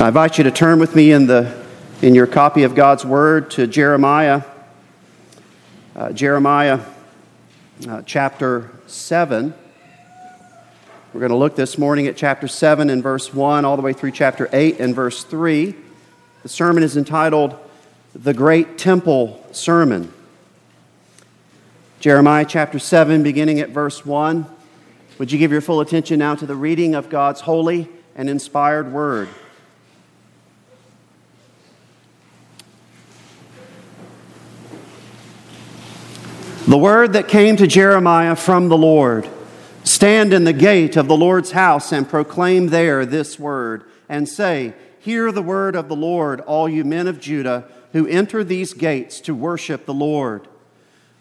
I invite you to turn with me in, the, in your copy of God's Word to Jeremiah, uh, Jeremiah uh, chapter 7. We're going to look this morning at chapter 7 and verse 1 all the way through chapter 8 and verse 3. The sermon is entitled The Great Temple Sermon. Jeremiah chapter 7, beginning at verse 1. Would you give your full attention now to the reading of God's holy and inspired word? The word that came to Jeremiah from the Lord Stand in the gate of the Lord's house and proclaim there this word, and say, Hear the word of the Lord, all you men of Judah who enter these gates to worship the Lord.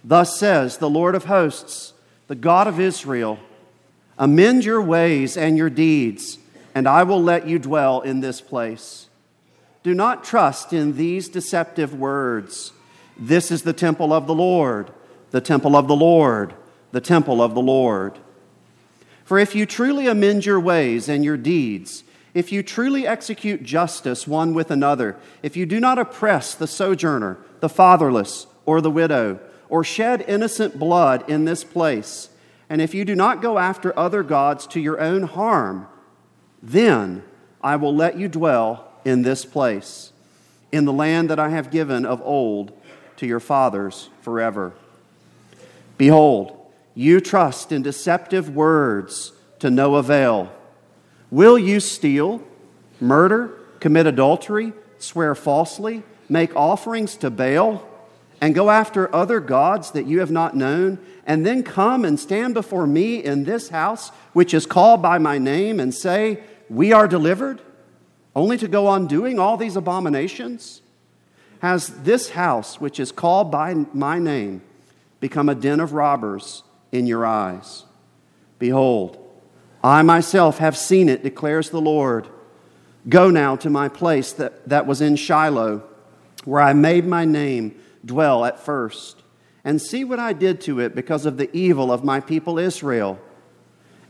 Thus says the Lord of hosts, the God of Israel Amend your ways and your deeds, and I will let you dwell in this place. Do not trust in these deceptive words. This is the temple of the Lord the temple of the Lord, the temple of the Lord. For if you truly amend your ways and your deeds, if you truly execute justice one with another, if you do not oppress the sojourner, the fatherless, or the widow, or shed innocent blood in this place, and if you do not go after other gods to your own harm, then I will let you dwell in this place, in the land that I have given of old to your fathers forever. Behold, you trust in deceptive words to no avail. Will you steal, murder, commit adultery, swear falsely, make offerings to Baal, and go after other gods that you have not known, and then come and stand before me in this house, which is called by my name, and say, We are delivered, only to go on doing all these abominations? Has this house, which is called by my name, become a den of robbers in your eyes. Behold, I myself have seen it, declares the Lord. Go now to my place that, that was in Shiloh, where I made my name dwell at first, and see what I did to it because of the evil of my people Israel.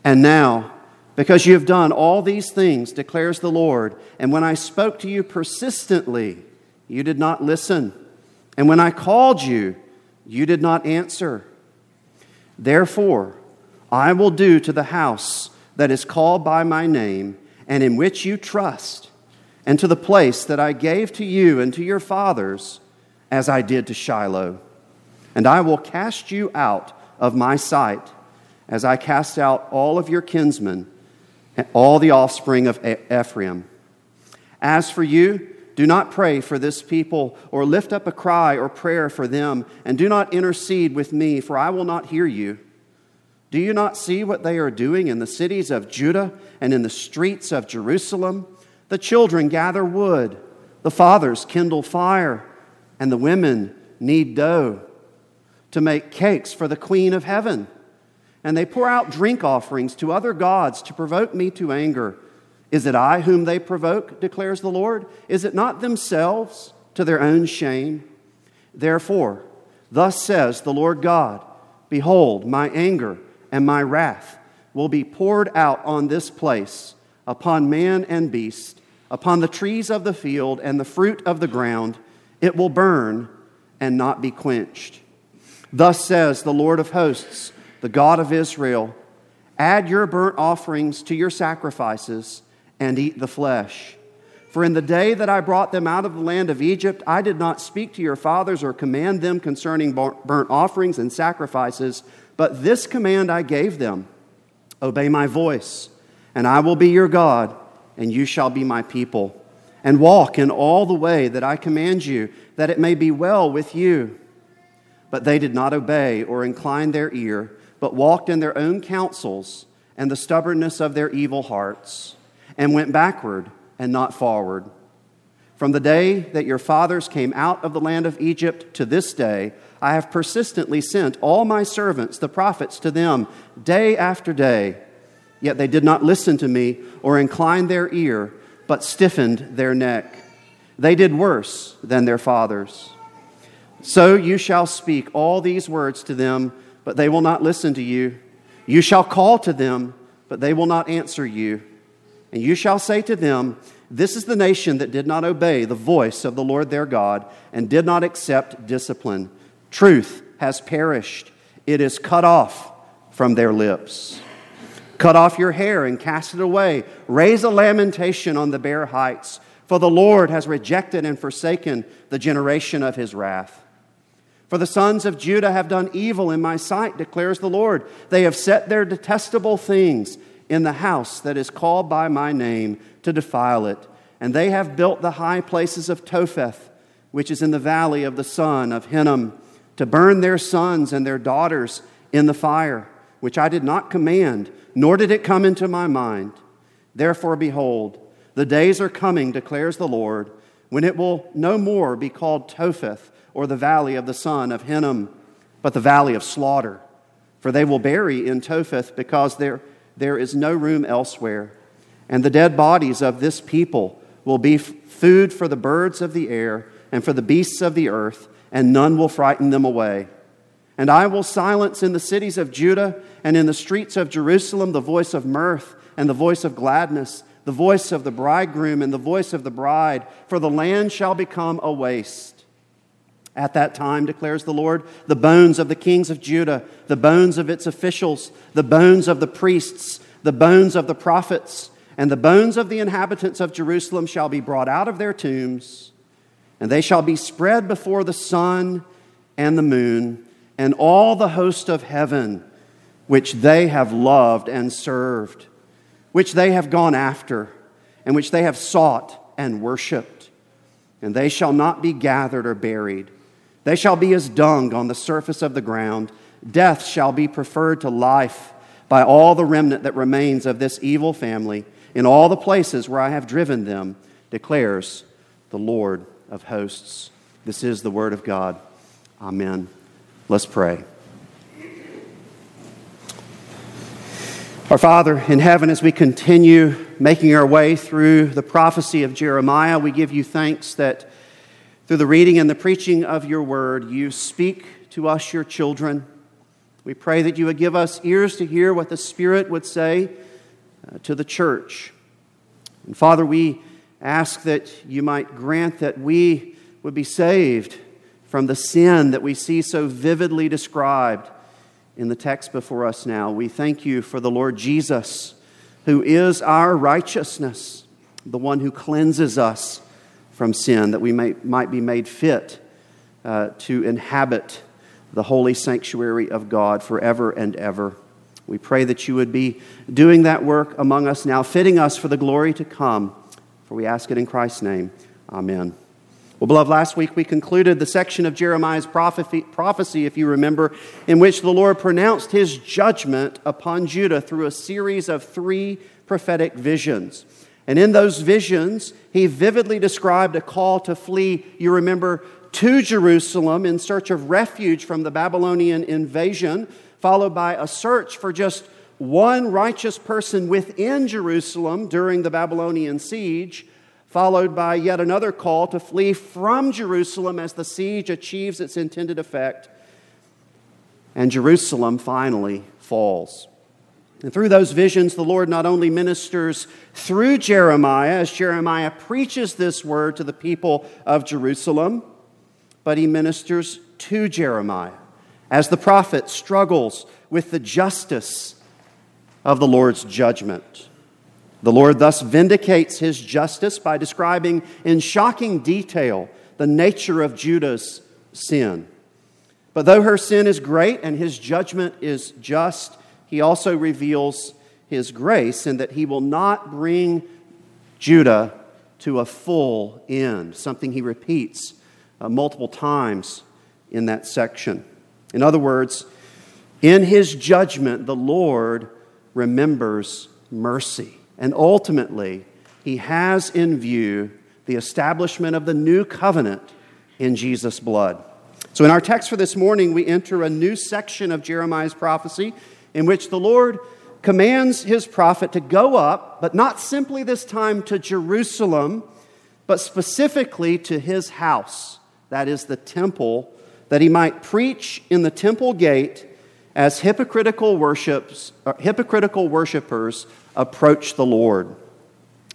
And now, because you have done all these things, declares the Lord, and when I spoke to you persistently, you did not listen. And when I called you, you did not answer. Therefore, I will do to the house that is called by my name and in which you trust, and to the place that I gave to you and to your fathers, as I did to Shiloh. And I will cast you out of my sight, as I cast out all of your kinsmen, and all the offspring of Ephraim. As for you, do not pray for this people or lift up a cry or prayer for them, and do not intercede with me, for I will not hear you. Do you not see what they are doing in the cities of Judah and in the streets of Jerusalem? The children gather wood, the fathers kindle fire, and the women knead dough to make cakes for the queen of heaven. And they pour out drink offerings to other gods to provoke me to anger. Is it I whom they provoke, declares the Lord? Is it not themselves to their own shame? Therefore, thus says the Lord God Behold, my anger and my wrath will be poured out on this place, upon man and beast, upon the trees of the field and the fruit of the ground. It will burn and not be quenched. Thus says the Lord of hosts, the God of Israel Add your burnt offerings to your sacrifices and eat the flesh. For in the day that I brought them out of the land of Egypt, I did not speak to your fathers or command them concerning burnt offerings and sacrifices, but this command I gave them Obey my voice, and I will be your God, and you shall be my people. And walk in all the way that I command you, that it may be well with you. But they did not obey or incline their ear, but walked in their own counsels and the stubbornness of their evil hearts and went backward and not forward. From the day that your fathers came out of the land of Egypt to this day, I have persistently sent all my servants, the prophets, to them day after day. Yet they did not listen to me or incline their ear, but stiffened their neck. They did worse than their fathers. So you shall speak all these words to them, but they will not listen to you. You shall call to them, but they will not answer you. And you shall say to them, This is the nation that did not obey the voice of the Lord their God and did not accept discipline. Truth has perished, it is cut off from their lips. Cut off your hair and cast it away. Raise a lamentation on the bare heights, for the Lord has rejected and forsaken the generation of his wrath. For the sons of Judah have done evil in my sight, declares the Lord. They have set their detestable things in the house that is called by my name to defile it. And they have built the high places of Topheth, which is in the valley of the son of Hinnom, to burn their sons and their daughters in the fire, which I did not command, nor did it come into my mind. Therefore, behold, the days are coming, declares the Lord, when it will no more be called Topheth or the valley of the son of Hinnom, but the valley of slaughter. For they will bury in Topheth because there, there is no room elsewhere. And the dead bodies of this people will be food for the birds of the air and for the beasts of the earth, and none will frighten them away. And I will silence in the cities of Judah and in the streets of Jerusalem the voice of mirth and the voice of gladness, the voice of the bridegroom and the voice of the bride, for the land shall become a waste at that time, declares the Lord, the bones of the kings of Judah, the bones of its officials, the bones of the priests, the bones of the prophets, and the bones of the inhabitants of Jerusalem shall be brought out of their tombs, and they shall be spread before the sun and the moon and all the host of heaven, which they have loved and served, which they have gone after, and which they have sought and worshiped. And they shall not be gathered or buried they shall be as dung on the surface of the ground. Death shall be preferred to life by all the remnant that remains of this evil family in all the places where I have driven them, declares the Lord of hosts. This is the word of God. Amen. Let's pray. Our Father in heaven, as we continue making our way through the prophecy of Jeremiah, we give you thanks that through the reading and the preaching of your word, you speak to us, your children. We pray that you would give us ears to hear what the Spirit would say uh, to the church. And Father, we ask that you might grant that we would be saved from the sin that we see so vividly described in the text before us now. We thank you for the Lord Jesus, who is our righteousness, the one who cleanses us from sin, that we may, might be made fit uh, to inhabit the holy sanctuary of God forever and ever. We pray that you would be doing that work among us now, fitting us for the glory to come. For we ask it in Christ's name. Amen. Well, beloved, last week we concluded the section of Jeremiah's prophecy, prophecy, if you remember, in which the Lord pronounced his judgment upon Judah through a series of three prophetic visions. And in those visions, he vividly described a call to flee, you remember, to Jerusalem in search of refuge from the Babylonian invasion, followed by a search for just one righteous person within Jerusalem during the Babylonian siege, followed by yet another call to flee from Jerusalem as the siege achieves its intended effect. And Jerusalem finally falls. And through those visions, the Lord not only ministers through Jeremiah as Jeremiah preaches this word to the people of Jerusalem, but he ministers to Jeremiah as the prophet struggles with the justice of the Lord's judgment. The Lord thus vindicates his justice by describing in shocking detail the nature of Judah's sin. But though her sin is great and his judgment is just, he also reveals his grace in that he will not bring Judah to a full end, something he repeats uh, multiple times in that section. In other words, in his judgment, the Lord remembers mercy. And ultimately, he has in view the establishment of the new covenant in Jesus' blood. So, in our text for this morning, we enter a new section of Jeremiah's prophecy in which the Lord commands his prophet to go up, but not simply this time to Jerusalem, but specifically to his house, that is the temple, that he might preach in the temple gate as hypocritical, worships, uh, hypocritical worshipers approach the Lord.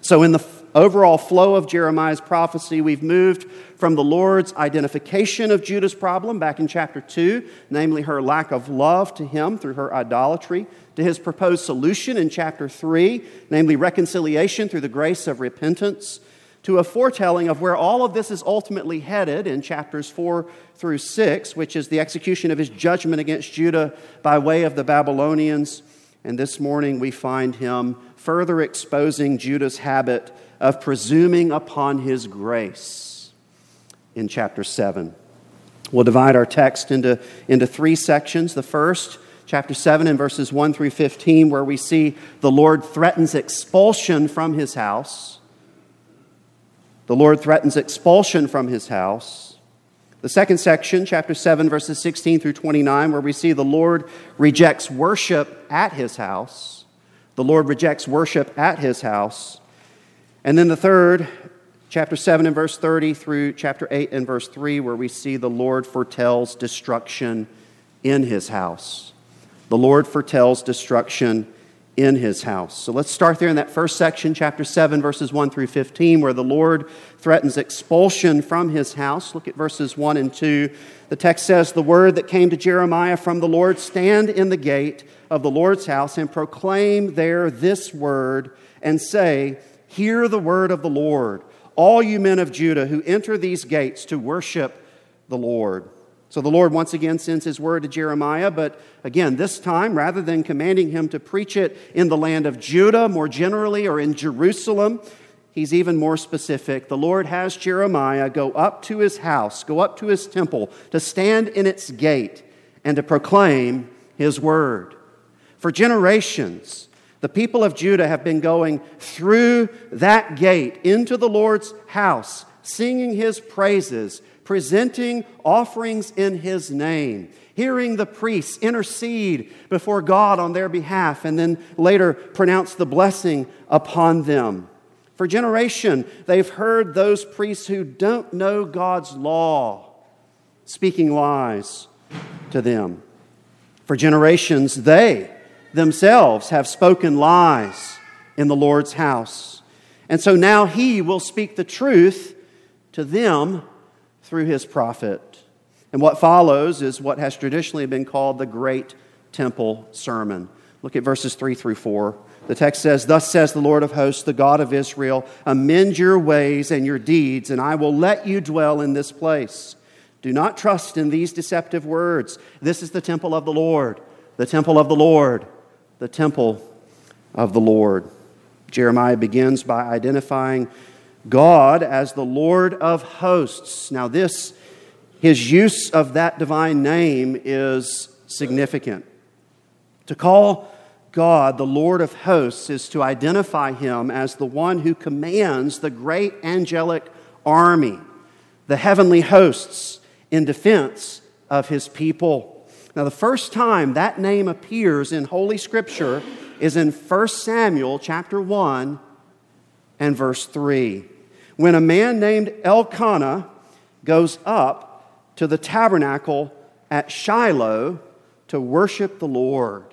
So, in the overall flow of Jeremiah's prophecy, we've moved from the Lord's identification of Judah's problem back in chapter 2, namely her lack of love to him through her idolatry, to his proposed solution in chapter 3, namely reconciliation through the grace of repentance, to a foretelling of where all of this is ultimately headed in chapters 4 through 6, which is the execution of his judgment against Judah by way of the Babylonians. And this morning we find him further exposing Judah's habit of presuming upon his grace in chapter 7. We'll divide our text into, into three sections. The first, chapter 7, in verses 1 through 15, where we see the Lord threatens expulsion from his house. The Lord threatens expulsion from his house. The second section, chapter 7, verses 16 through 29, where we see the Lord rejects worship at his house. The Lord rejects worship at his house. And then the third, chapter 7 and verse 30 through chapter 8 and verse 3, where we see the Lord foretells destruction in his house. The Lord foretells destruction in his house. So let's start there in that first section, chapter 7, verses 1 through 15, where the Lord threatens expulsion from his house. Look at verses 1 and 2. The text says, The word that came to Jeremiah from the Lord stand in the gate of the Lord's house and proclaim there this word and say, Hear the word of the Lord, all you men of Judah who enter these gates to worship the Lord. So the Lord once again sends his word to Jeremiah, but again, this time, rather than commanding him to preach it in the land of Judah more generally or in Jerusalem, he's even more specific. The Lord has Jeremiah go up to his house, go up to his temple, to stand in its gate and to proclaim his word. For generations, the people of Judah have been going through that gate into the Lord's house, singing his praises, presenting offerings in his name, hearing the priests intercede before God on their behalf, and then later pronounce the blessing upon them. For generation, they've heard those priests who don't know God's law speaking lies to them. For generations, they themselves have spoken lies in the Lord's house. And so now he will speak the truth to them through his prophet. And what follows is what has traditionally been called the Great Temple Sermon. Look at verses 3 through 4. The text says, Thus says the Lord of hosts, the God of Israel, amend your ways and your deeds, and I will let you dwell in this place. Do not trust in these deceptive words. This is the temple of the Lord, the temple of the Lord the temple of the Lord. Jeremiah begins by identifying God as the Lord of hosts. Now, this, his use of that divine name is significant. To call God the Lord of hosts is to identify him as the one who commands the great angelic army, the heavenly hosts, in defense of his people. Now, the first time that name appears in Holy Scripture is in 1 Samuel chapter 1 and verse 3, when a man named Elkanah goes up to the tabernacle at Shiloh to worship the Lord.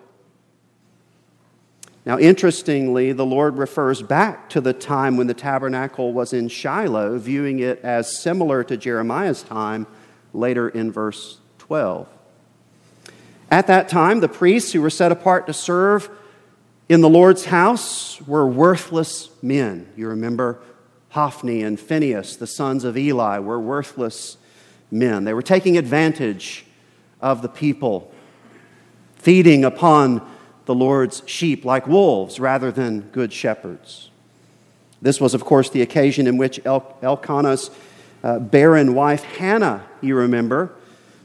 Now, interestingly, the Lord refers back to the time when the tabernacle was in Shiloh, viewing it as similar to Jeremiah's time later in verse 12. At that time, the priests who were set apart to serve in the Lord's house were worthless men. You remember Hophni and Phinehas, the sons of Eli, were worthless men. They were taking advantage of the people, feeding upon the Lord's sheep like wolves rather than good shepherds. This was, of course, the occasion in which El- Elkanah's uh, barren wife Hannah, you remember,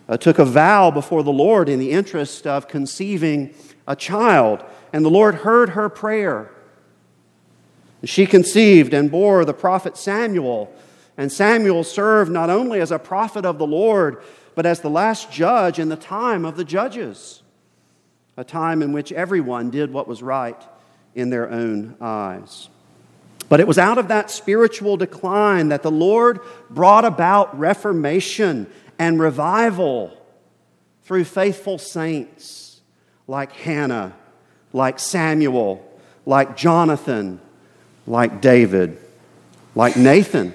uh, took a vow before the Lord in the interest of conceiving a child. And the Lord heard her prayer. She conceived and bore the prophet Samuel. And Samuel served not only as a prophet of the Lord, but as the last judge in the time of the judges, a time in which everyone did what was right in their own eyes. But it was out of that spiritual decline that the Lord brought about reformation and revival through faithful saints like Hannah, like Samuel, like Jonathan, like David. like Nathan.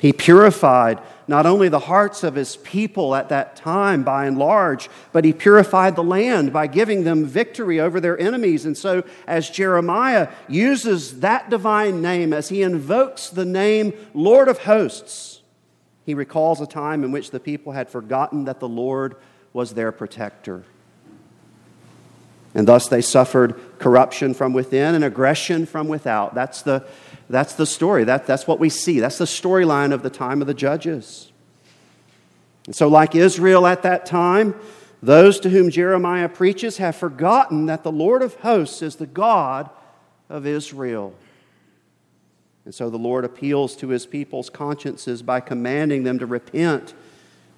He purified not only the hearts of his people at that time by and large, but he purified the land by giving them victory over their enemies. And so, as Jeremiah uses that divine name, as he invokes the name Lord of hosts, he recalls a time in which the people had forgotten that the Lord was their protector. And thus they suffered corruption from within and aggression from without. That's the that's the story. That, that's what we see. That's the storyline of the time of the judges. And so, like Israel at that time, those to whom Jeremiah preaches have forgotten that the Lord of hosts is the God of Israel. And so the Lord appeals to his people's consciences by commanding them to repent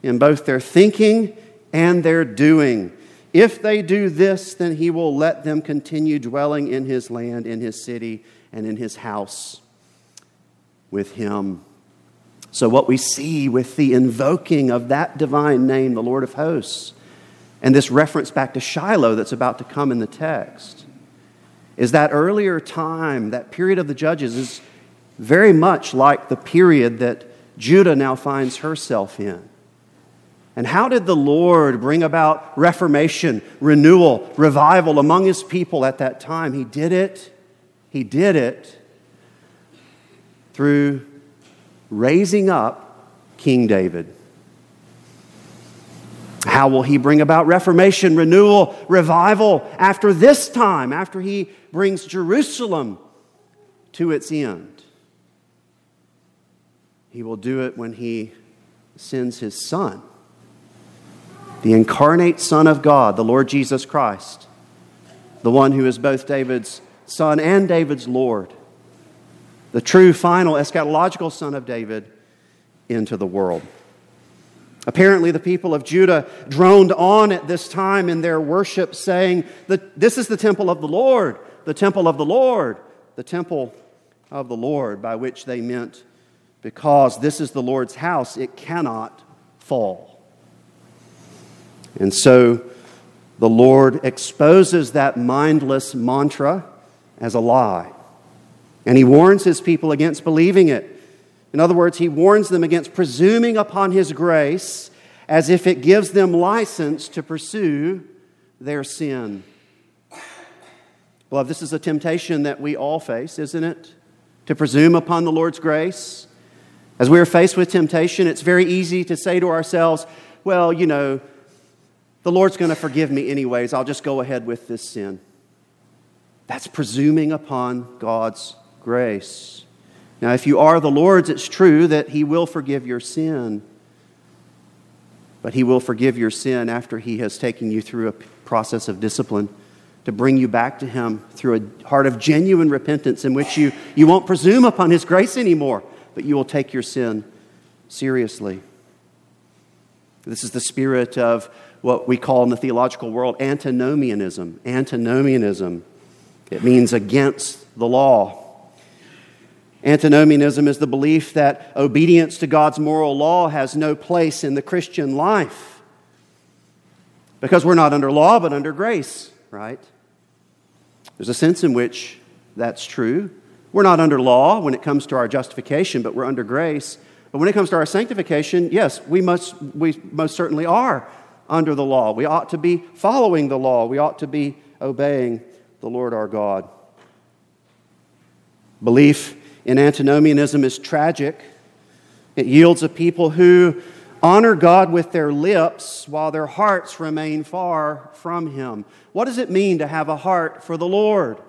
in both their thinking and their doing. If they do this, then he will let them continue dwelling in his land, in his city, and in his house with him. So, what we see with the invoking of that divine name, the Lord of hosts, and this reference back to Shiloh that's about to come in the text, is that earlier time, that period of the judges, is very much like the period that Judah now finds herself in. And how did the Lord bring about reformation, renewal, revival among his people at that time? He did it. He did it through raising up King David. How will he bring about reformation, renewal, revival after this time, after he brings Jerusalem to its end? He will do it when he sends his son, the incarnate Son of God, the Lord Jesus Christ, the one who is both David's son and David's Lord the true, final, eschatological Son of David, into the world. Apparently, the people of Judah droned on at this time in their worship, saying this is the temple of the Lord, the temple of the Lord, the temple of the Lord, by which they meant because this is the Lord's house, it cannot fall. And so the Lord exposes that mindless mantra as a lie. And he warns his people against believing it. In other words, he warns them against presuming upon his grace as if it gives them license to pursue their sin. Beloved, this is a temptation that we all face, isn't it? To presume upon the Lord's grace. As we are faced with temptation, it's very easy to say to ourselves, well, you know, the Lord's going to forgive me anyways. I'll just go ahead with this sin. That's presuming upon God's grace. Now, if you are the Lord's, it's true that He will forgive your sin. But He will forgive your sin after He has taken you through a process of discipline to bring you back to Him through a heart of genuine repentance in which you, you won't presume upon His grace anymore, but you will take your sin seriously. This is the spirit of what we call in the theological world antinomianism. Antinomianism. It means against the law. Antinomianism is the belief that obedience to God's moral law has no place in the Christian life. Because we're not under law, but under grace, right? There's a sense in which that's true. We're not under law when it comes to our justification, but we're under grace. But when it comes to our sanctification, yes, we, must, we most certainly are under the law. We ought to be following the law, we ought to be obeying the Lord our God. Belief in antinomianism is tragic. It yields a people who honor God with their lips while their hearts remain far from Him. What does it mean to have a heart for the Lord?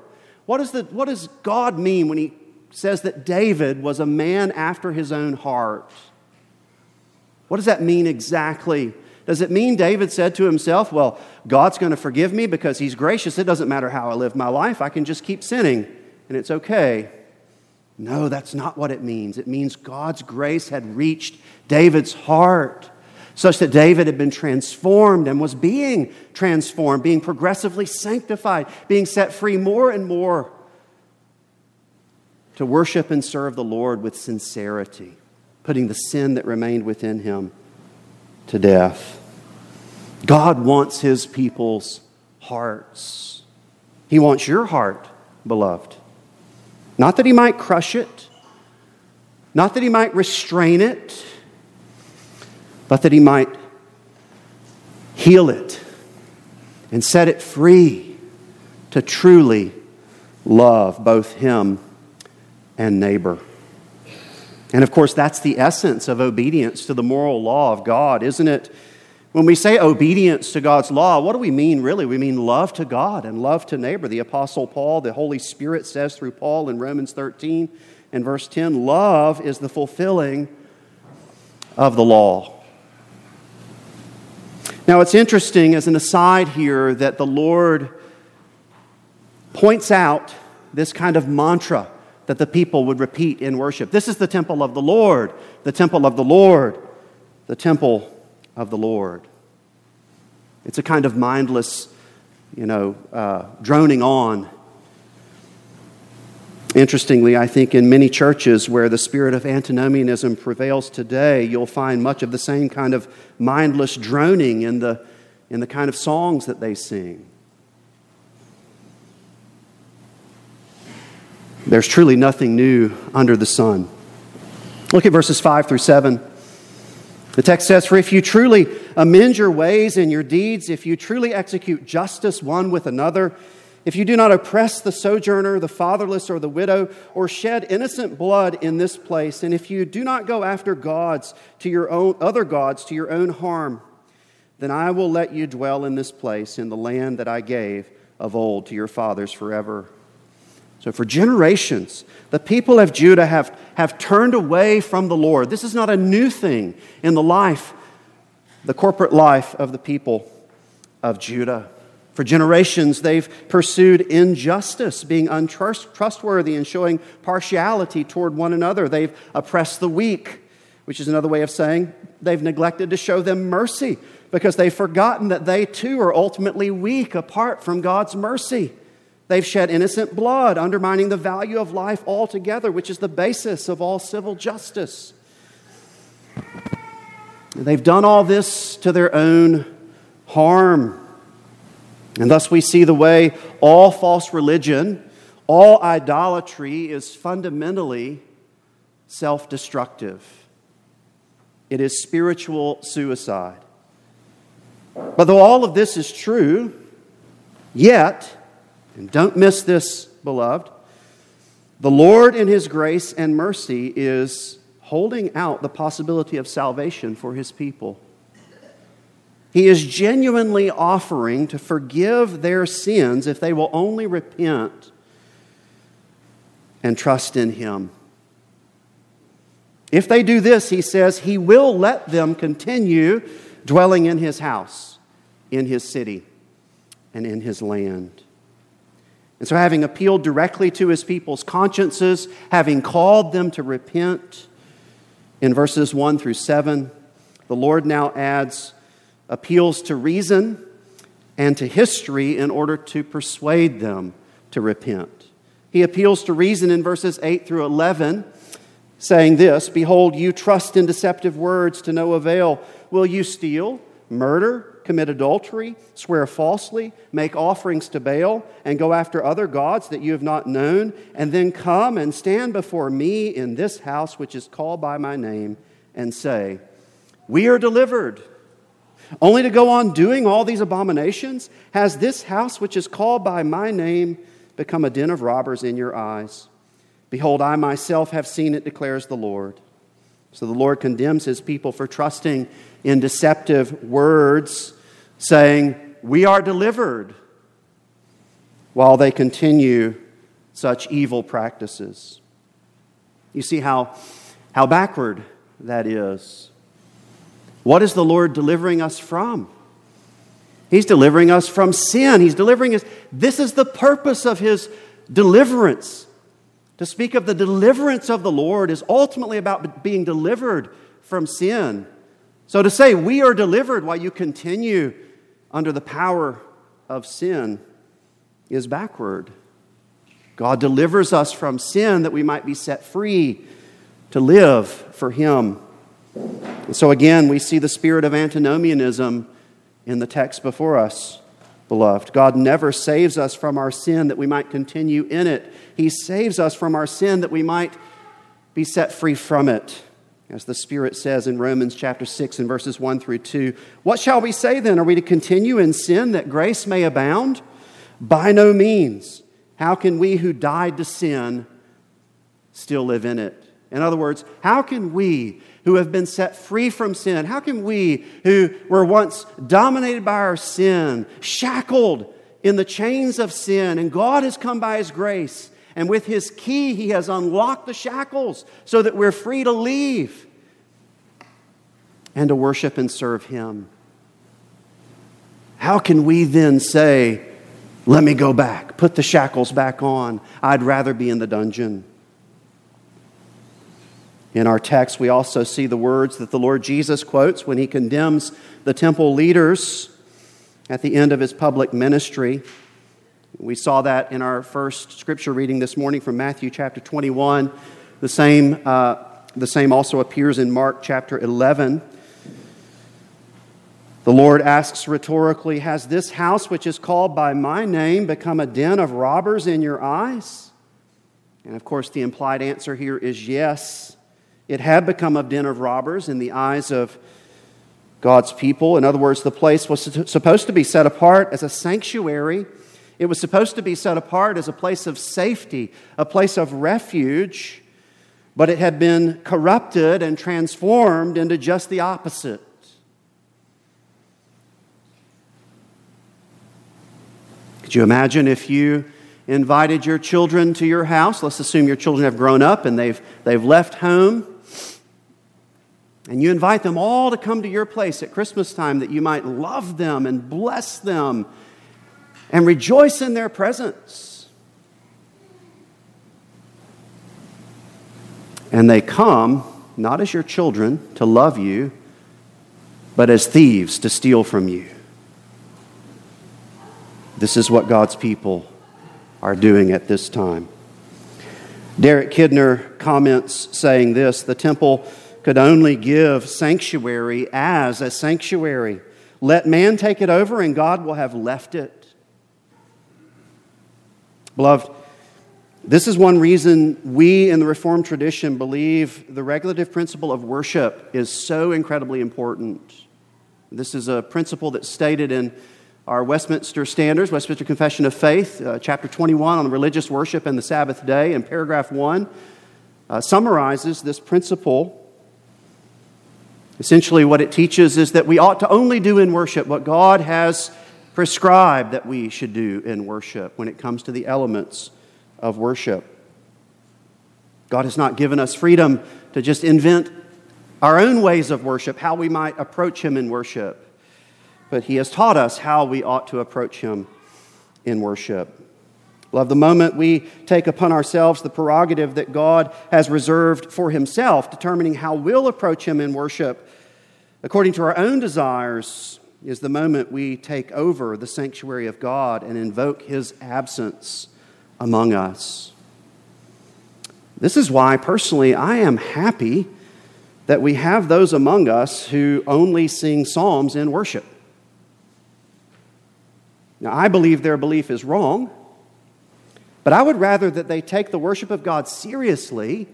What, is the, what does God mean when He says that David was a man after His own heart? What does that mean exactly? Does it mean David said to himself, Well, God's going to forgive me because He's gracious? It doesn't matter how I live my life, I can just keep sinning and it's okay. No, that's not what it means. It means God's grace had reached David's heart, such that David had been transformed and was being transformed, being progressively sanctified, being set free more and more to worship and serve the Lord with sincerity, putting the sin that remained within him to death. God wants his people's hearts. He wants your heart, beloved. Not that he might crush it, not that he might restrain it, but that he might heal it and set it free to truly love both him and neighbor. And of course, that's the essence of obedience to the moral law of God, isn't it? When we say obedience to God's law, what do we mean really? We mean love to God and love to neighbor. The Apostle Paul, the Holy Spirit says through Paul in Romans 13 and verse 10 love is the fulfilling of the law. Now, it's interesting as an aside here that the Lord points out this kind of mantra that the people would repeat in worship. This is the temple of the Lord, the temple of the Lord, the temple of the Lord. It's a kind of mindless, you know, uh, droning on. Interestingly, I think in many churches where the spirit of antinomianism prevails today, you'll find much of the same kind of mindless droning in the, in the kind of songs that they sing. There's truly nothing new under the sun. Look at verses 5 through 7. The text says, For if you truly amend your ways and your deeds, if you truly execute justice one with another, if you do not oppress the sojourner, the fatherless, or the widow, or shed innocent blood in this place, and if you do not go after gods to your own other gods to your own harm, then I will let you dwell in this place in the land that I gave of old to your fathers forever. So, for generations, the people of Judah have, have turned away from the Lord. This is not a new thing in the life, the corporate life of the people of Judah. For generations, they've pursued injustice, being untrustworthy and showing partiality toward one another. They've oppressed the weak, which is another way of saying they've neglected to show them mercy because they've forgotten that they too are ultimately weak apart from God's mercy. They've shed innocent blood, undermining the value of life altogether, which is the basis of all civil justice. They've done all this to their own harm. And thus we see the way all false religion, all idolatry is fundamentally self destructive. It is spiritual suicide. But though all of this is true, yet, and don't miss this, beloved. The Lord, in His grace and mercy, is holding out the possibility of salvation for His people. He is genuinely offering to forgive their sins if they will only repent and trust in Him. If they do this, He says, He will let them continue dwelling in His house, in His city, and in His land. And so, having appealed directly to his people's consciences, having called them to repent, in verses 1 through 7, the Lord now adds appeals to reason and to history in order to persuade them to repent. He appeals to reason in verses 8 through 11, saying this Behold, you trust in deceptive words to no avail. Will you steal, murder, commit adultery, swear falsely, make offerings to Baal, and go after other gods that you have not known, and then come and stand before me in this house which is called by my name, and say, We are delivered. Only to go on doing all these abominations? Has this house which is called by my name become a den of robbers in your eyes? Behold, I myself have seen it, declares the Lord. So the Lord condemns his people for trusting in deceptive words saying, We are delivered, while they continue such evil practices. You see how, how backward that is. What is the Lord delivering us from? He's delivering us from sin. He's delivering us. This is the purpose of His deliverance. To speak of the deliverance of the Lord is ultimately about being delivered from sin. So to say, we are delivered while you continue under the power of sin is backward. God delivers us from sin that we might be set free to live for Him. And so again, we see the spirit of antinomianism in the text before us, beloved. God never saves us from our sin that we might continue in it. He saves us from our sin that we might be set free from it. As the Spirit says in Romans chapter 6 and verses 1 through 2. What shall we say then? Are we to continue in sin that grace may abound? By no means. How can we who died to sin still live in it? In other words, how can we who have been set free from sin, how can we who were once dominated by our sin, shackled in the chains of sin, and God has come by His grace, and with His key, He has unlocked the shackles so that we're free to leave and to worship and serve Him? How can we then say, Let me go back, put the shackles back on? I'd rather be in the dungeon. In our text, we also see the words that the Lord Jesus quotes when he condemns the temple leaders at the end of his public ministry. We saw that in our first scripture reading this morning from Matthew chapter 21. The same, uh, the same also appears in Mark chapter 11. The Lord asks rhetorically Has this house, which is called by my name, become a den of robbers in your eyes? And of course, the implied answer here is yes. It had become a den of robbers in the eyes of God's people. In other words, the place was supposed to be set apart as a sanctuary. It was supposed to be set apart as a place of safety, a place of refuge, but it had been corrupted and transformed into just the opposite. Could you imagine if you invited your children to your house? Let's assume your children have grown up and they've, they've left home and you invite them all to come to your place at Christmas time that you might love them and bless them and rejoice in their presence. And they come not as your children to love you, but as thieves to steal from you. This is what God's people are doing at this time. Derek Kidner comments saying this The temple could only give sanctuary as a sanctuary. Let man take it over, and God will have left it. Beloved, this is one reason we in the Reformed tradition believe the regulative principle of worship is so incredibly important. This is a principle that's stated in our Westminster Standards, Westminster Confession of Faith, uh, chapter 21 on religious worship and the Sabbath day, and paragraph 1 uh, summarizes this principle Essentially, what it teaches is that we ought to only do in worship what God has prescribed that we should do in worship when it comes to the elements of worship. God has not given us freedom to just invent our own ways of worship, how we might approach Him in worship, but He has taught us how we ought to approach Him in worship. Love the moment we take upon ourselves the prerogative that God has reserved for Himself, determining how we'll approach Him in worship according to our own desires, is the moment we take over the sanctuary of God and invoke His absence among us. This is why, personally, I am happy that we have those among us who only sing psalms in worship. Now, I believe their belief is wrong. But I would rather that they take the worship of God seriously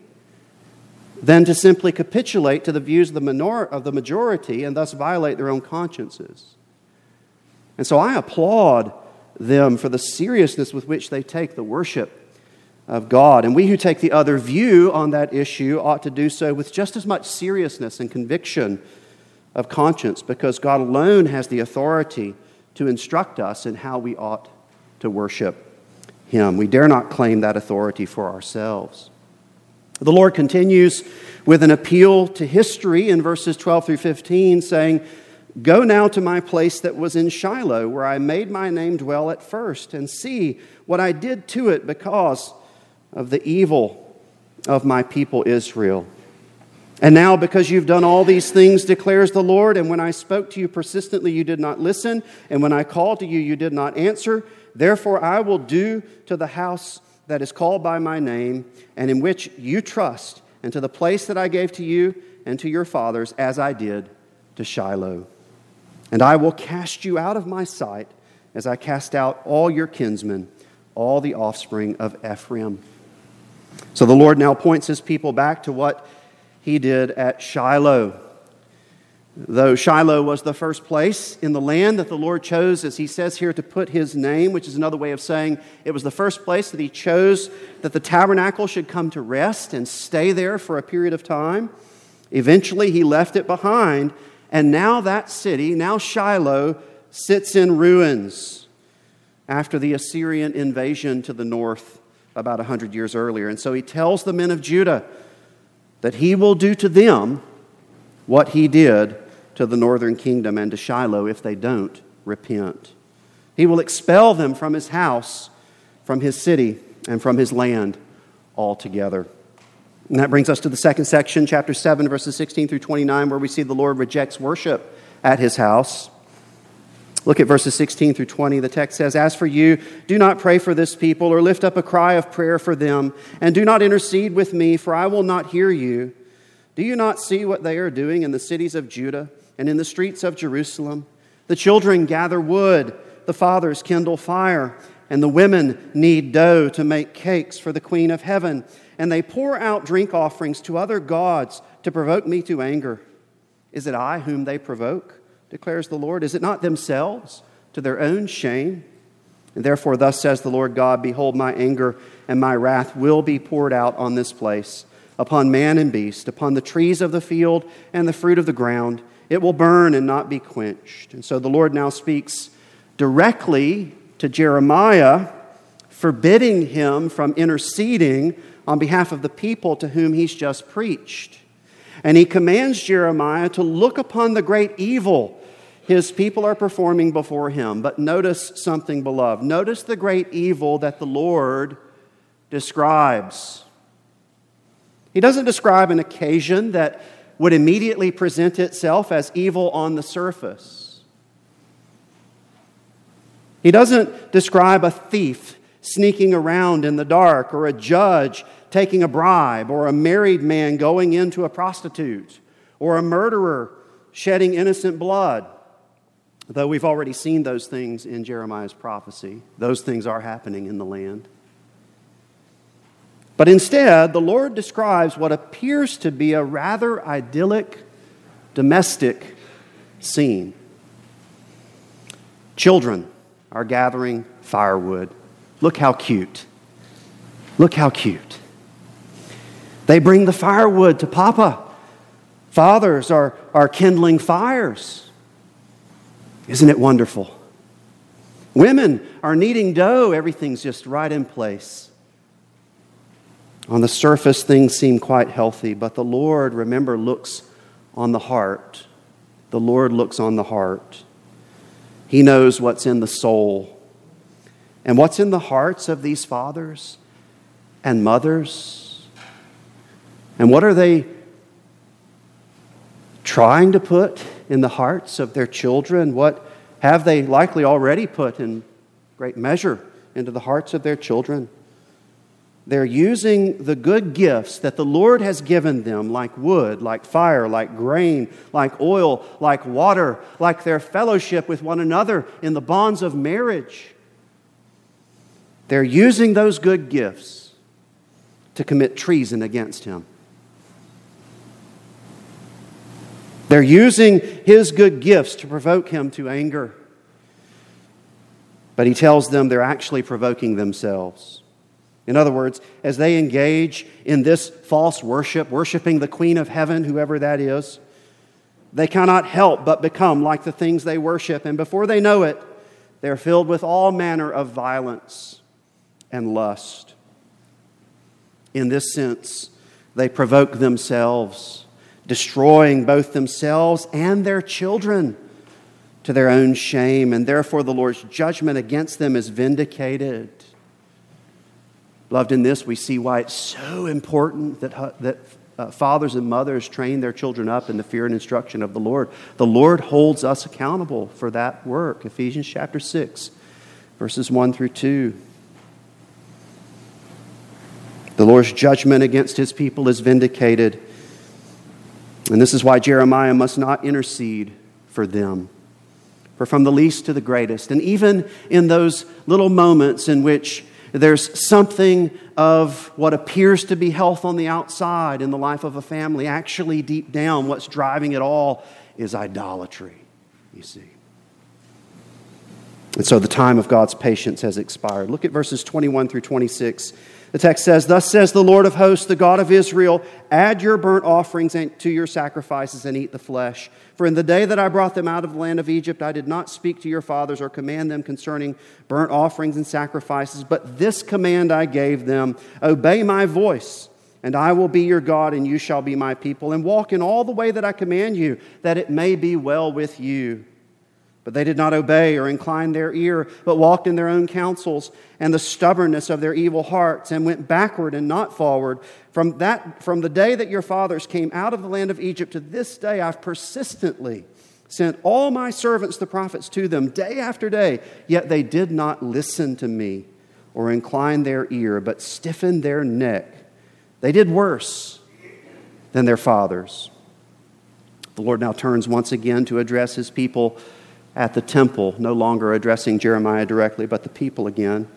than to simply capitulate to the views of the, minor- of the majority and thus violate their own consciences. And so I applaud them for the seriousness with which they take the worship of God. And we who take the other view on that issue ought to do so with just as much seriousness and conviction of conscience because God alone has the authority to instruct us in how we ought to worship him. We dare not claim that authority for ourselves. The Lord continues with an appeal to history in verses 12 through 15, saying, Go now to my place that was in Shiloh, where I made my name dwell at first, and see what I did to it because of the evil of my people Israel. And now, because you've done all these things, declares the Lord, and when I spoke to you persistently, you did not listen, and when I called to you, you did not answer. Therefore, I will do to the house that is called by my name, and in which you trust, and to the place that I gave to you and to your fathers, as I did to Shiloh. And I will cast you out of my sight, as I cast out all your kinsmen, all the offspring of Ephraim. So the Lord now points his people back to what he did at Shiloh. Though Shiloh was the first place in the land that the Lord chose, as he says here, to put his name, which is another way of saying it was the first place that he chose that the tabernacle should come to rest and stay there for a period of time. Eventually, he left it behind, and now that city, now Shiloh, sits in ruins after the Assyrian invasion to the north about 100 years earlier. And so he tells the men of Judah that he will do to them what he did to the northern kingdom and to Shiloh if they don't repent. He will expel them from his house, from his city, and from his land altogether. And that brings us to the second section, chapter 7, verses 16 through 29, where we see the Lord rejects worship at his house. Look at verses 16 through 20. The text says, As for you, do not pray for this people or lift up a cry of prayer for them, and do not intercede with me, for I will not hear you. Do you not see what they are doing in the cities of Judah and in the streets of Jerusalem? The children gather wood, the fathers kindle fire, and the women knead dough to make cakes for the queen of heaven, and they pour out drink offerings to other gods to provoke me to anger. Is it I whom they provoke? Declares the Lord? Is it not themselves to their own shame? And therefore, thus says the Lord God Behold, my anger and my wrath will be poured out on this place, upon man and beast, upon the trees of the field and the fruit of the ground. It will burn and not be quenched. And so the Lord now speaks directly to Jeremiah, forbidding him from interceding on behalf of the people to whom he's just preached. And he commands Jeremiah to look upon the great evil his people are performing before him. But notice something, beloved. Notice the great evil that the Lord describes. He doesn't describe an occasion that would immediately present itself as evil on the surface. He doesn't describe a thief sneaking around in the dark, or a judge taking a bribe, or a married man going into a prostitute, or a murderer shedding innocent blood. Though we've already seen those things in Jeremiah's prophecy, those things are happening in the land. But instead, the Lord describes what appears to be a rather idyllic domestic scene. Children are gathering firewood. Look how cute. Look how cute. They bring the firewood to Papa. Fathers are, are kindling fires. Isn't it wonderful? Women are kneading dough, everything's just right in place. On the surface, things seem quite healthy, but the Lord, remember, looks on the heart. The Lord looks on the heart. He knows what's in the soul. And what's in the hearts of these fathers and mothers? And what are they trying to put in the hearts of their children? What have they likely already put in great measure into the hearts of their children? They're using the good gifts that the Lord has given them, like wood, like fire, like grain, like oil, like water, like their fellowship with one another in the bonds of marriage. They're using those good gifts to commit treason against Him. They're using his good gifts to provoke him to anger. But he tells them they're actually provoking themselves. In other words, as they engage in this false worship, worshiping the Queen of Heaven, whoever that is, they cannot help but become like the things they worship. And before they know it, they're filled with all manner of violence and lust. In this sense, they provoke themselves destroying both themselves and their children to their own shame, and therefore the Lord's judgment against them is vindicated. Loved in this, we see why it's so important that, that uh, fathers and mothers train their children up in the fear and instruction of the Lord. The Lord holds us accountable for that work. Ephesians chapter 6, verses 1 through 2. The Lord's judgment against his people is vindicated. And this is why Jeremiah must not intercede for them. For from the least to the greatest, and even in those little moments in which there's something of what appears to be health on the outside in the life of a family. Actually, deep down, what's driving it all is idolatry, you see. And so the time of God's patience has expired. Look at verses 21 through 26. The text says, Thus says the Lord of hosts, the God of Israel, add your burnt offerings to your sacrifices and eat the flesh. For in the day that I brought them out of the land of Egypt, I did not speak to your fathers or command them concerning burnt offerings and sacrifices, but this command I gave them Obey my voice, and I will be your God, and you shall be my people, and walk in all the way that I command you, that it may be well with you. But they did not obey or incline their ear, but walked in their own counsels and the stubbornness of their evil hearts, and went backward and not forward. From, that, from the day that your fathers came out of the land of Egypt to this day, I've persistently sent all my servants, the prophets, to them day after day, yet they did not listen to me or incline their ear, but stiffened their neck. They did worse than their fathers. The Lord now turns once again to address his people at the temple, no longer addressing Jeremiah directly, but the people again.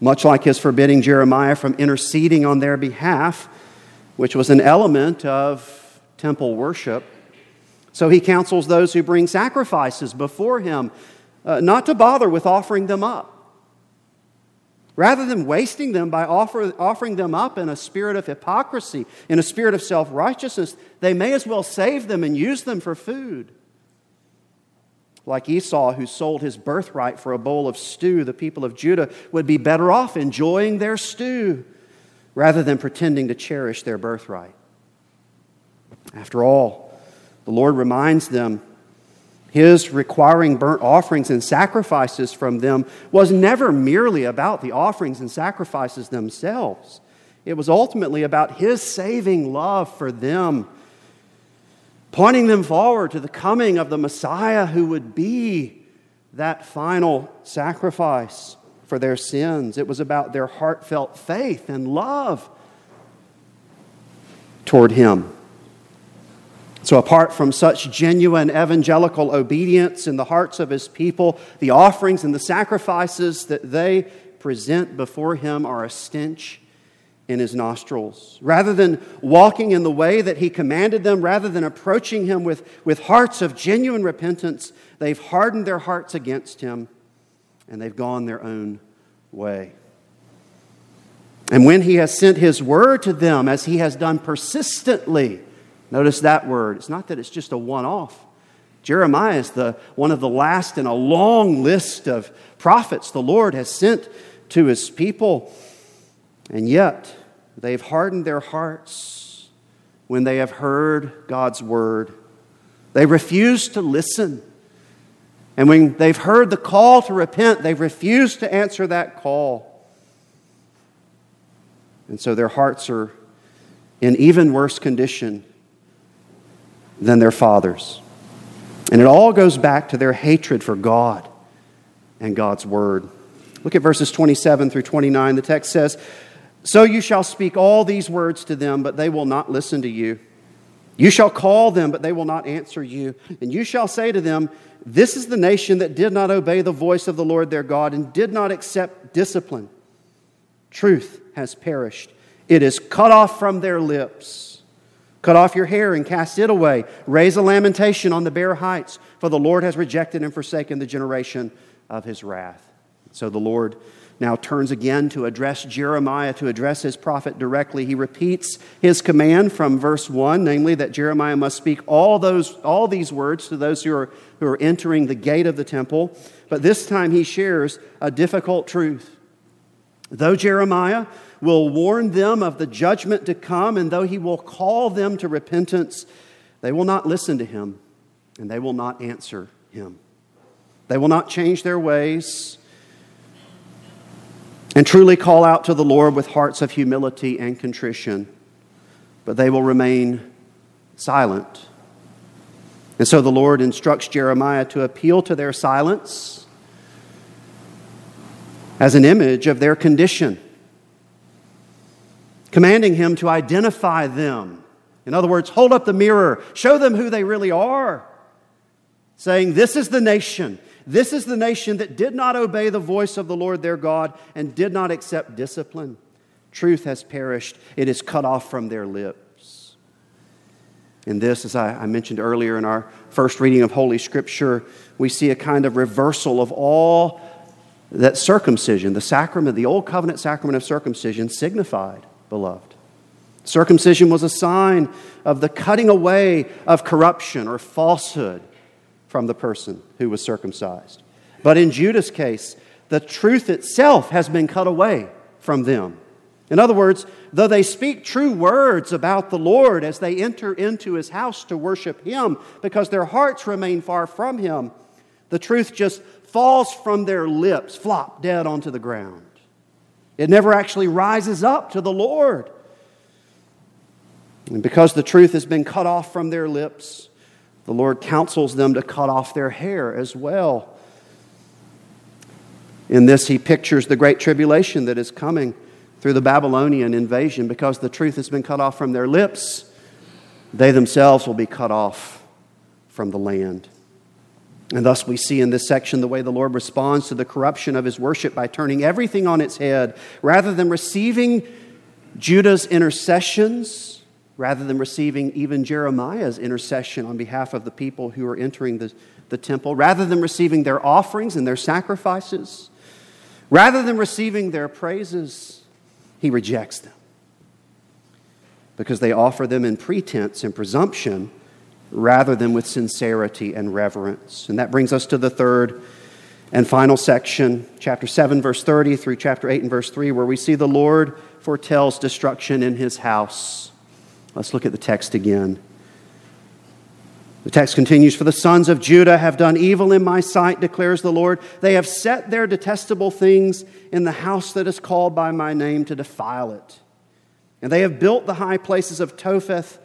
Much like his forbidding Jeremiah from interceding on their behalf, which was an element of temple worship. So he counsels those who bring sacrifices before him uh, not to bother with offering them up. Rather than wasting them by offer, offering them up in a spirit of hypocrisy, in a spirit of self righteousness, they may as well save them and use them for food. Like Esau, who sold his birthright for a bowl of stew, the people of Judah would be better off enjoying their stew rather than pretending to cherish their birthright. After all, the Lord reminds them his requiring burnt offerings and sacrifices from them was never merely about the offerings and sacrifices themselves. It was ultimately about his saving love for them pointing them forward to the coming of the Messiah who would be that final sacrifice for their sins. It was about their heartfelt faith and love toward Him. So, apart from such genuine evangelical obedience in the hearts of His people, the offerings and the sacrifices that they present before Him are a stench in his nostrils. Rather than walking in the way that he commanded them, rather than approaching him with, with hearts of genuine repentance, they've hardened their hearts against him and they've gone their own way. And when he has sent his word to them, as he has done persistently, notice that word. It's not that it's just a one off. Jeremiah is the, one of the last in a long list of prophets the Lord has sent to his people. And yet, they've hardened their hearts when they have heard God's word. They refuse to listen. And when they've heard the call to repent, they've refused to answer that call. And so their hearts are in even worse condition than their fathers. And it all goes back to their hatred for God and God's word. Look at verses 27 through 29. The text says, so you shall speak all these words to them, but they will not listen to you. You shall call them, but they will not answer you. And you shall say to them, This is the nation that did not obey the voice of the Lord their God and did not accept discipline. Truth has perished, it is cut off from their lips. Cut off your hair and cast it away. Raise a lamentation on the bare heights, for the Lord has rejected and forsaken the generation of his wrath. So the Lord now turns again to address Jeremiah, to address his prophet directly. He repeats his command from verse 1, namely that Jeremiah must speak all, those, all these words to those who are, who are entering the gate of the temple. But this time he shares a difficult truth. Though Jeremiah will warn them of the judgment to come, and though he will call them to repentance, they will not listen to him and they will not answer him. They will not change their ways and truly call out to the Lord with hearts of humility and contrition, but they will remain silent. And so the Lord instructs Jeremiah to appeal to their silence as an image of their condition, commanding him to identify them. In other words, hold up the mirror, show them who they really are, saying, This is the nation This is the nation that did not obey the voice of the Lord their God and did not accept discipline. Truth has perished, it is cut off from their lips. In this, as I, mentioned earlier in our first reading of Holy Scripture, we see a kind of reversal of all that circumcision, the sacrament, the old covenant sacrament of circumcision, signified, beloved. Circumcision was a sign of the cutting away of corruption or falsehood from the person who was circumcised. But in Judah's case, the truth itself has been cut away from them. In other words, though they speak true words about the Lord as they enter into his house to worship him because their hearts remain far from him, the truth just falls from their lips, flop dead onto the ground. It never actually rises up to the Lord. And because the truth has been cut off from their lips, the Lord counsels them to cut off their hair as well. In this, he pictures the great tribulation that is coming through the Babylonian invasion because the truth has been cut off from their lips. They themselves will be cut off from the land. And thus, we see in this section the way the Lord responds to the corruption of his worship by turning everything on its head. Rather than receiving Judah's intercessions, rather than receiving even Jeremiah's intercession on behalf of the people who are entering the, the temple, rather than receiving their offerings and their sacrifices, rather than receiving their praises, he rejects them because they offer them in pretense and presumption rather than with sincerity and reverence. And that brings us to the third and final section, chapter 7, verse 30 through chapter 8 and verse 3, where we see the Lord foretells destruction in his house. Let's look at the text again. The text continues For the sons of Judah have done evil in my sight, declares the Lord. They have set their detestable things in the house that is called by my name to defile it. And they have built the high places of Topheth,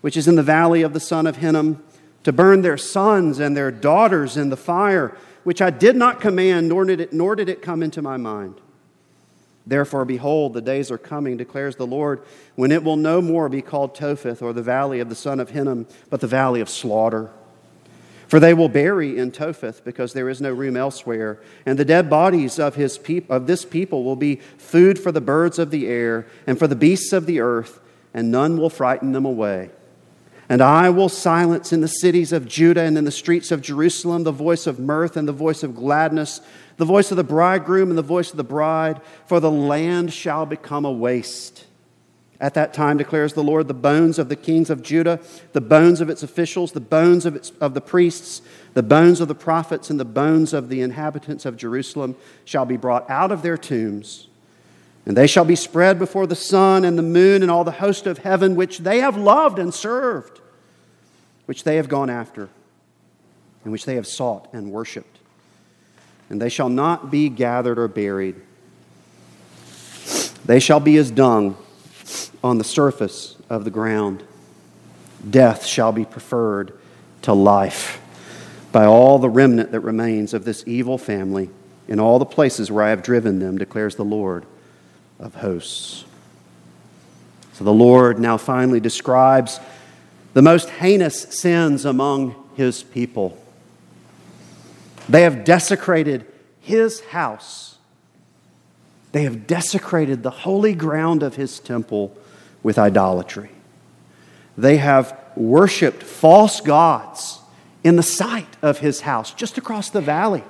which is in the valley of the son of Hinnom, to burn their sons and their daughters in the fire, which I did not command, nor did it, nor did it come into my mind. Therefore, behold, the days are coming, declares the Lord, when it will no more be called Topheth or the valley of the son of Hinnom, but the valley of slaughter. For they will bury in Topheth because there is no room elsewhere, and the dead bodies of, his peop- of this people will be food for the birds of the air and for the beasts of the earth, and none will frighten them away. And I will silence in the cities of Judah and in the streets of Jerusalem the voice of mirth and the voice of gladness the voice of the bridegroom and the voice of the bride, for the land shall become a waste. At that time, declares the Lord, the bones of the kings of Judah, the bones of its officials, the bones of, its, of the priests, the bones of the prophets, and the bones of the inhabitants of Jerusalem shall be brought out of their tombs. And they shall be spread before the sun and the moon and all the host of heaven, which they have loved and served, which they have gone after, and which they have sought and worshiped and they shall not be gathered or buried. They shall be as dung on the surface of the ground. Death shall be preferred to life by all the remnant that remains of this evil family in all the places where I have driven them, declares the Lord of hosts. So the Lord now finally describes the most heinous sins among his people. They have desecrated his house. They have desecrated the holy ground of his temple with idolatry. They have worshiped false gods in the sight of his house, just across the valley.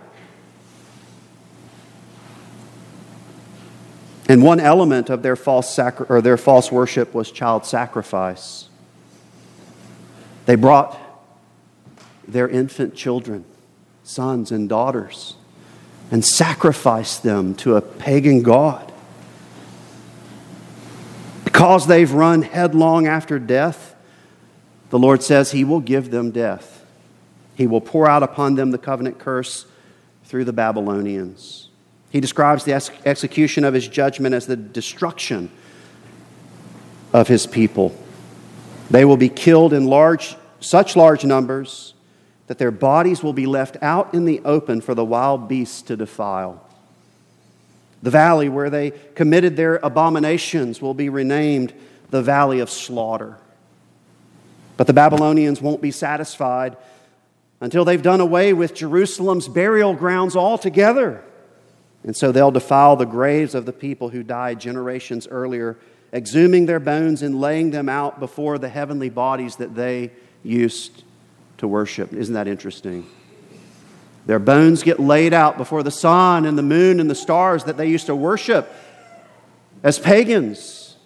And one element of their false, sacri- or their false worship was child sacrifice. They brought their infant children sons and daughters and sacrificed them to a pagan god. Because they've run headlong after death, the Lord says He will give them death. He will pour out upon them the covenant curse through the Babylonians. He describes the ex- execution of His judgment as the destruction of His people. They will be killed in large, such large numbers that their bodies will be left out in the open for the wild beasts to defile. The valley where they committed their abominations will be renamed the Valley of Slaughter. But the Babylonians won't be satisfied until they've done away with Jerusalem's burial grounds altogether. And so they'll defile the graves of the people who died generations earlier, exhuming their bones and laying them out before the heavenly bodies that they used to worship. Isn't that interesting? Their bones get laid out before the sun and the moon and the stars that they used to worship as pagans.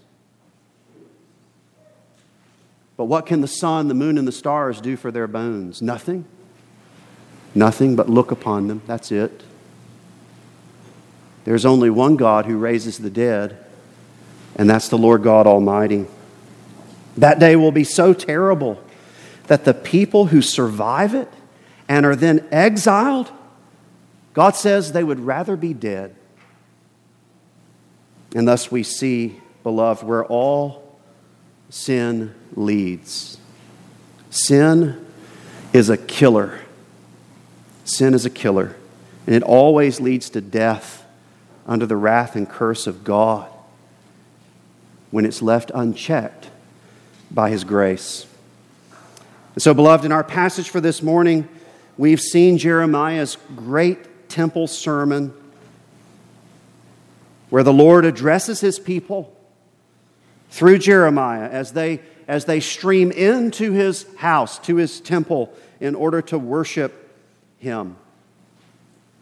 But what can the sun, the moon, and the stars do for their bones? Nothing. Nothing but look upon them. That's it. There's only one God who raises the dead, and that's the Lord God Almighty. That day will be so terrible that the people who survive it and are then exiled, God says they would rather be dead. And thus we see, beloved, where all sin leads. Sin is a killer. Sin is a killer, and it always leads to death under the wrath and curse of God when it's left unchecked by His grace. And so, beloved, in our passage for this morning, we've seen Jeremiah's great temple sermon where the Lord addresses His people through Jeremiah as they, as they stream into His house, to His temple, in order to worship Him.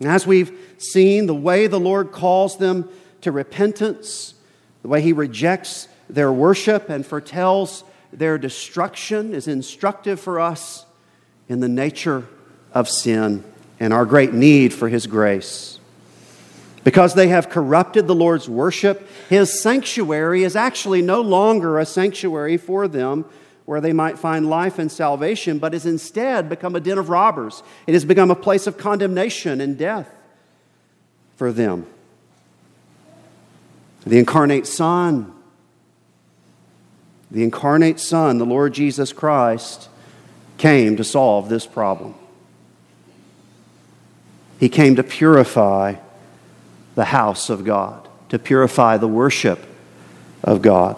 And as we've seen, the way the Lord calls them to repentance, the way He rejects their worship and foretells their destruction is instructive for us in the nature of sin and our great need for His grace. Because they have corrupted the Lord's worship, His sanctuary is actually no longer a sanctuary for them where they might find life and salvation, but has instead become a den of robbers. It has become a place of condemnation and death for them. The incarnate Son, the incarnate Son, the Lord Jesus Christ, came to solve this problem. He came to purify the house of God, to purify the worship of God.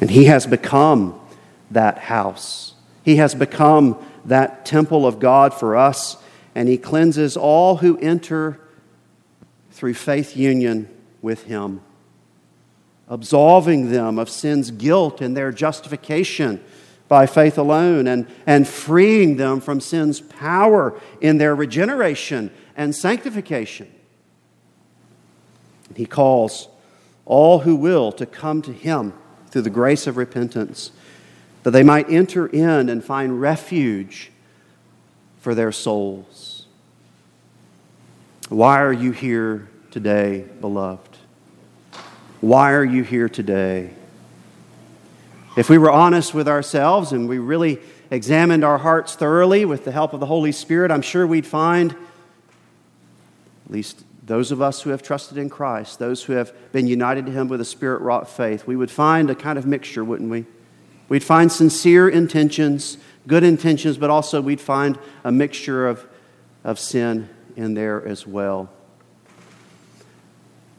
And He has become that house. He has become that temple of God for us, and He cleanses all who enter through faith union with Him, absolving them of sin's guilt and their justification by faith alone, and, and freeing them from sin's power in their regeneration and sanctification. He calls all who will to come to Him through the grace of repentance that they might enter in and find refuge for their souls. Why are you here today, beloved? Why are you here today? If we were honest with ourselves and we really examined our hearts thoroughly with the help of the Holy Spirit, I'm sure we'd find, at least those of us who have trusted in Christ, those who have been united to Him with a spirit wrought faith, we would find a kind of mixture, wouldn't we? We'd find sincere intentions, good intentions, but also we'd find a mixture of, of sin in there as well.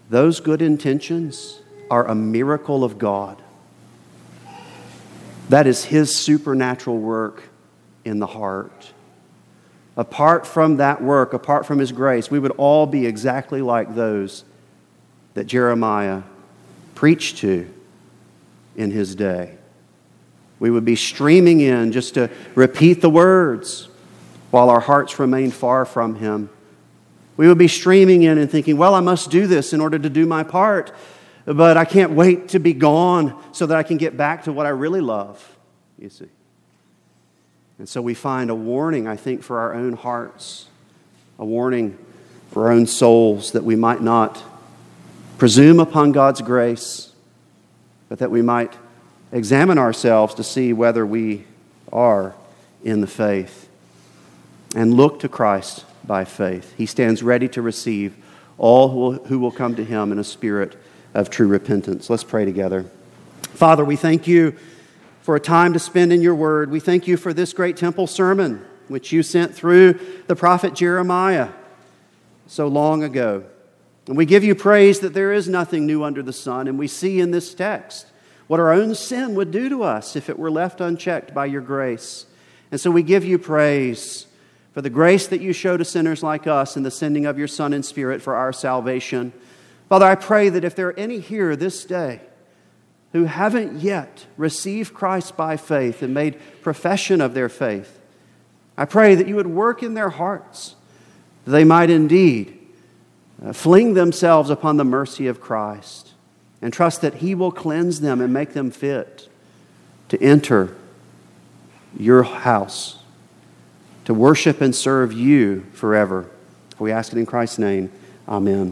Those good intentions are a miracle of God. That is His supernatural work in the heart. Apart from that work, apart from His grace, we would all be exactly like those that Jeremiah preached to in his day. We would be streaming in just to repeat the words while our hearts remain far from Him. We would be streaming in and thinking, well, I must do this in order to do my part, but I can't wait to be gone so that I can get back to what I really love, you see. And so we find a warning, I think, for our own hearts, a warning for our own souls that we might not presume upon God's grace, but that we might examine ourselves to see whether we are in the faith and look to Christ by faith. He stands ready to receive all who will come to him in a spirit of true repentance. Let's pray together. Father, we thank you for a time to spend in your word. We thank you for this great temple sermon which you sent through the prophet Jeremiah so long ago. And we give you praise that there is nothing new under the sun. And we see in this text what our own sin would do to us if it were left unchecked by your grace. And so we give you praise for the grace that you show to sinners like us in the sending of your Son and Spirit for our salvation. Father, I pray that if there are any here this day who haven't yet received Christ by faith and made profession of their faith, I pray that you would work in their hearts, that they might indeed uh, fling themselves upon the mercy of Christ and trust that He will cleanse them and make them fit to enter your house, to worship and serve you forever. We ask it in Christ's name. Amen.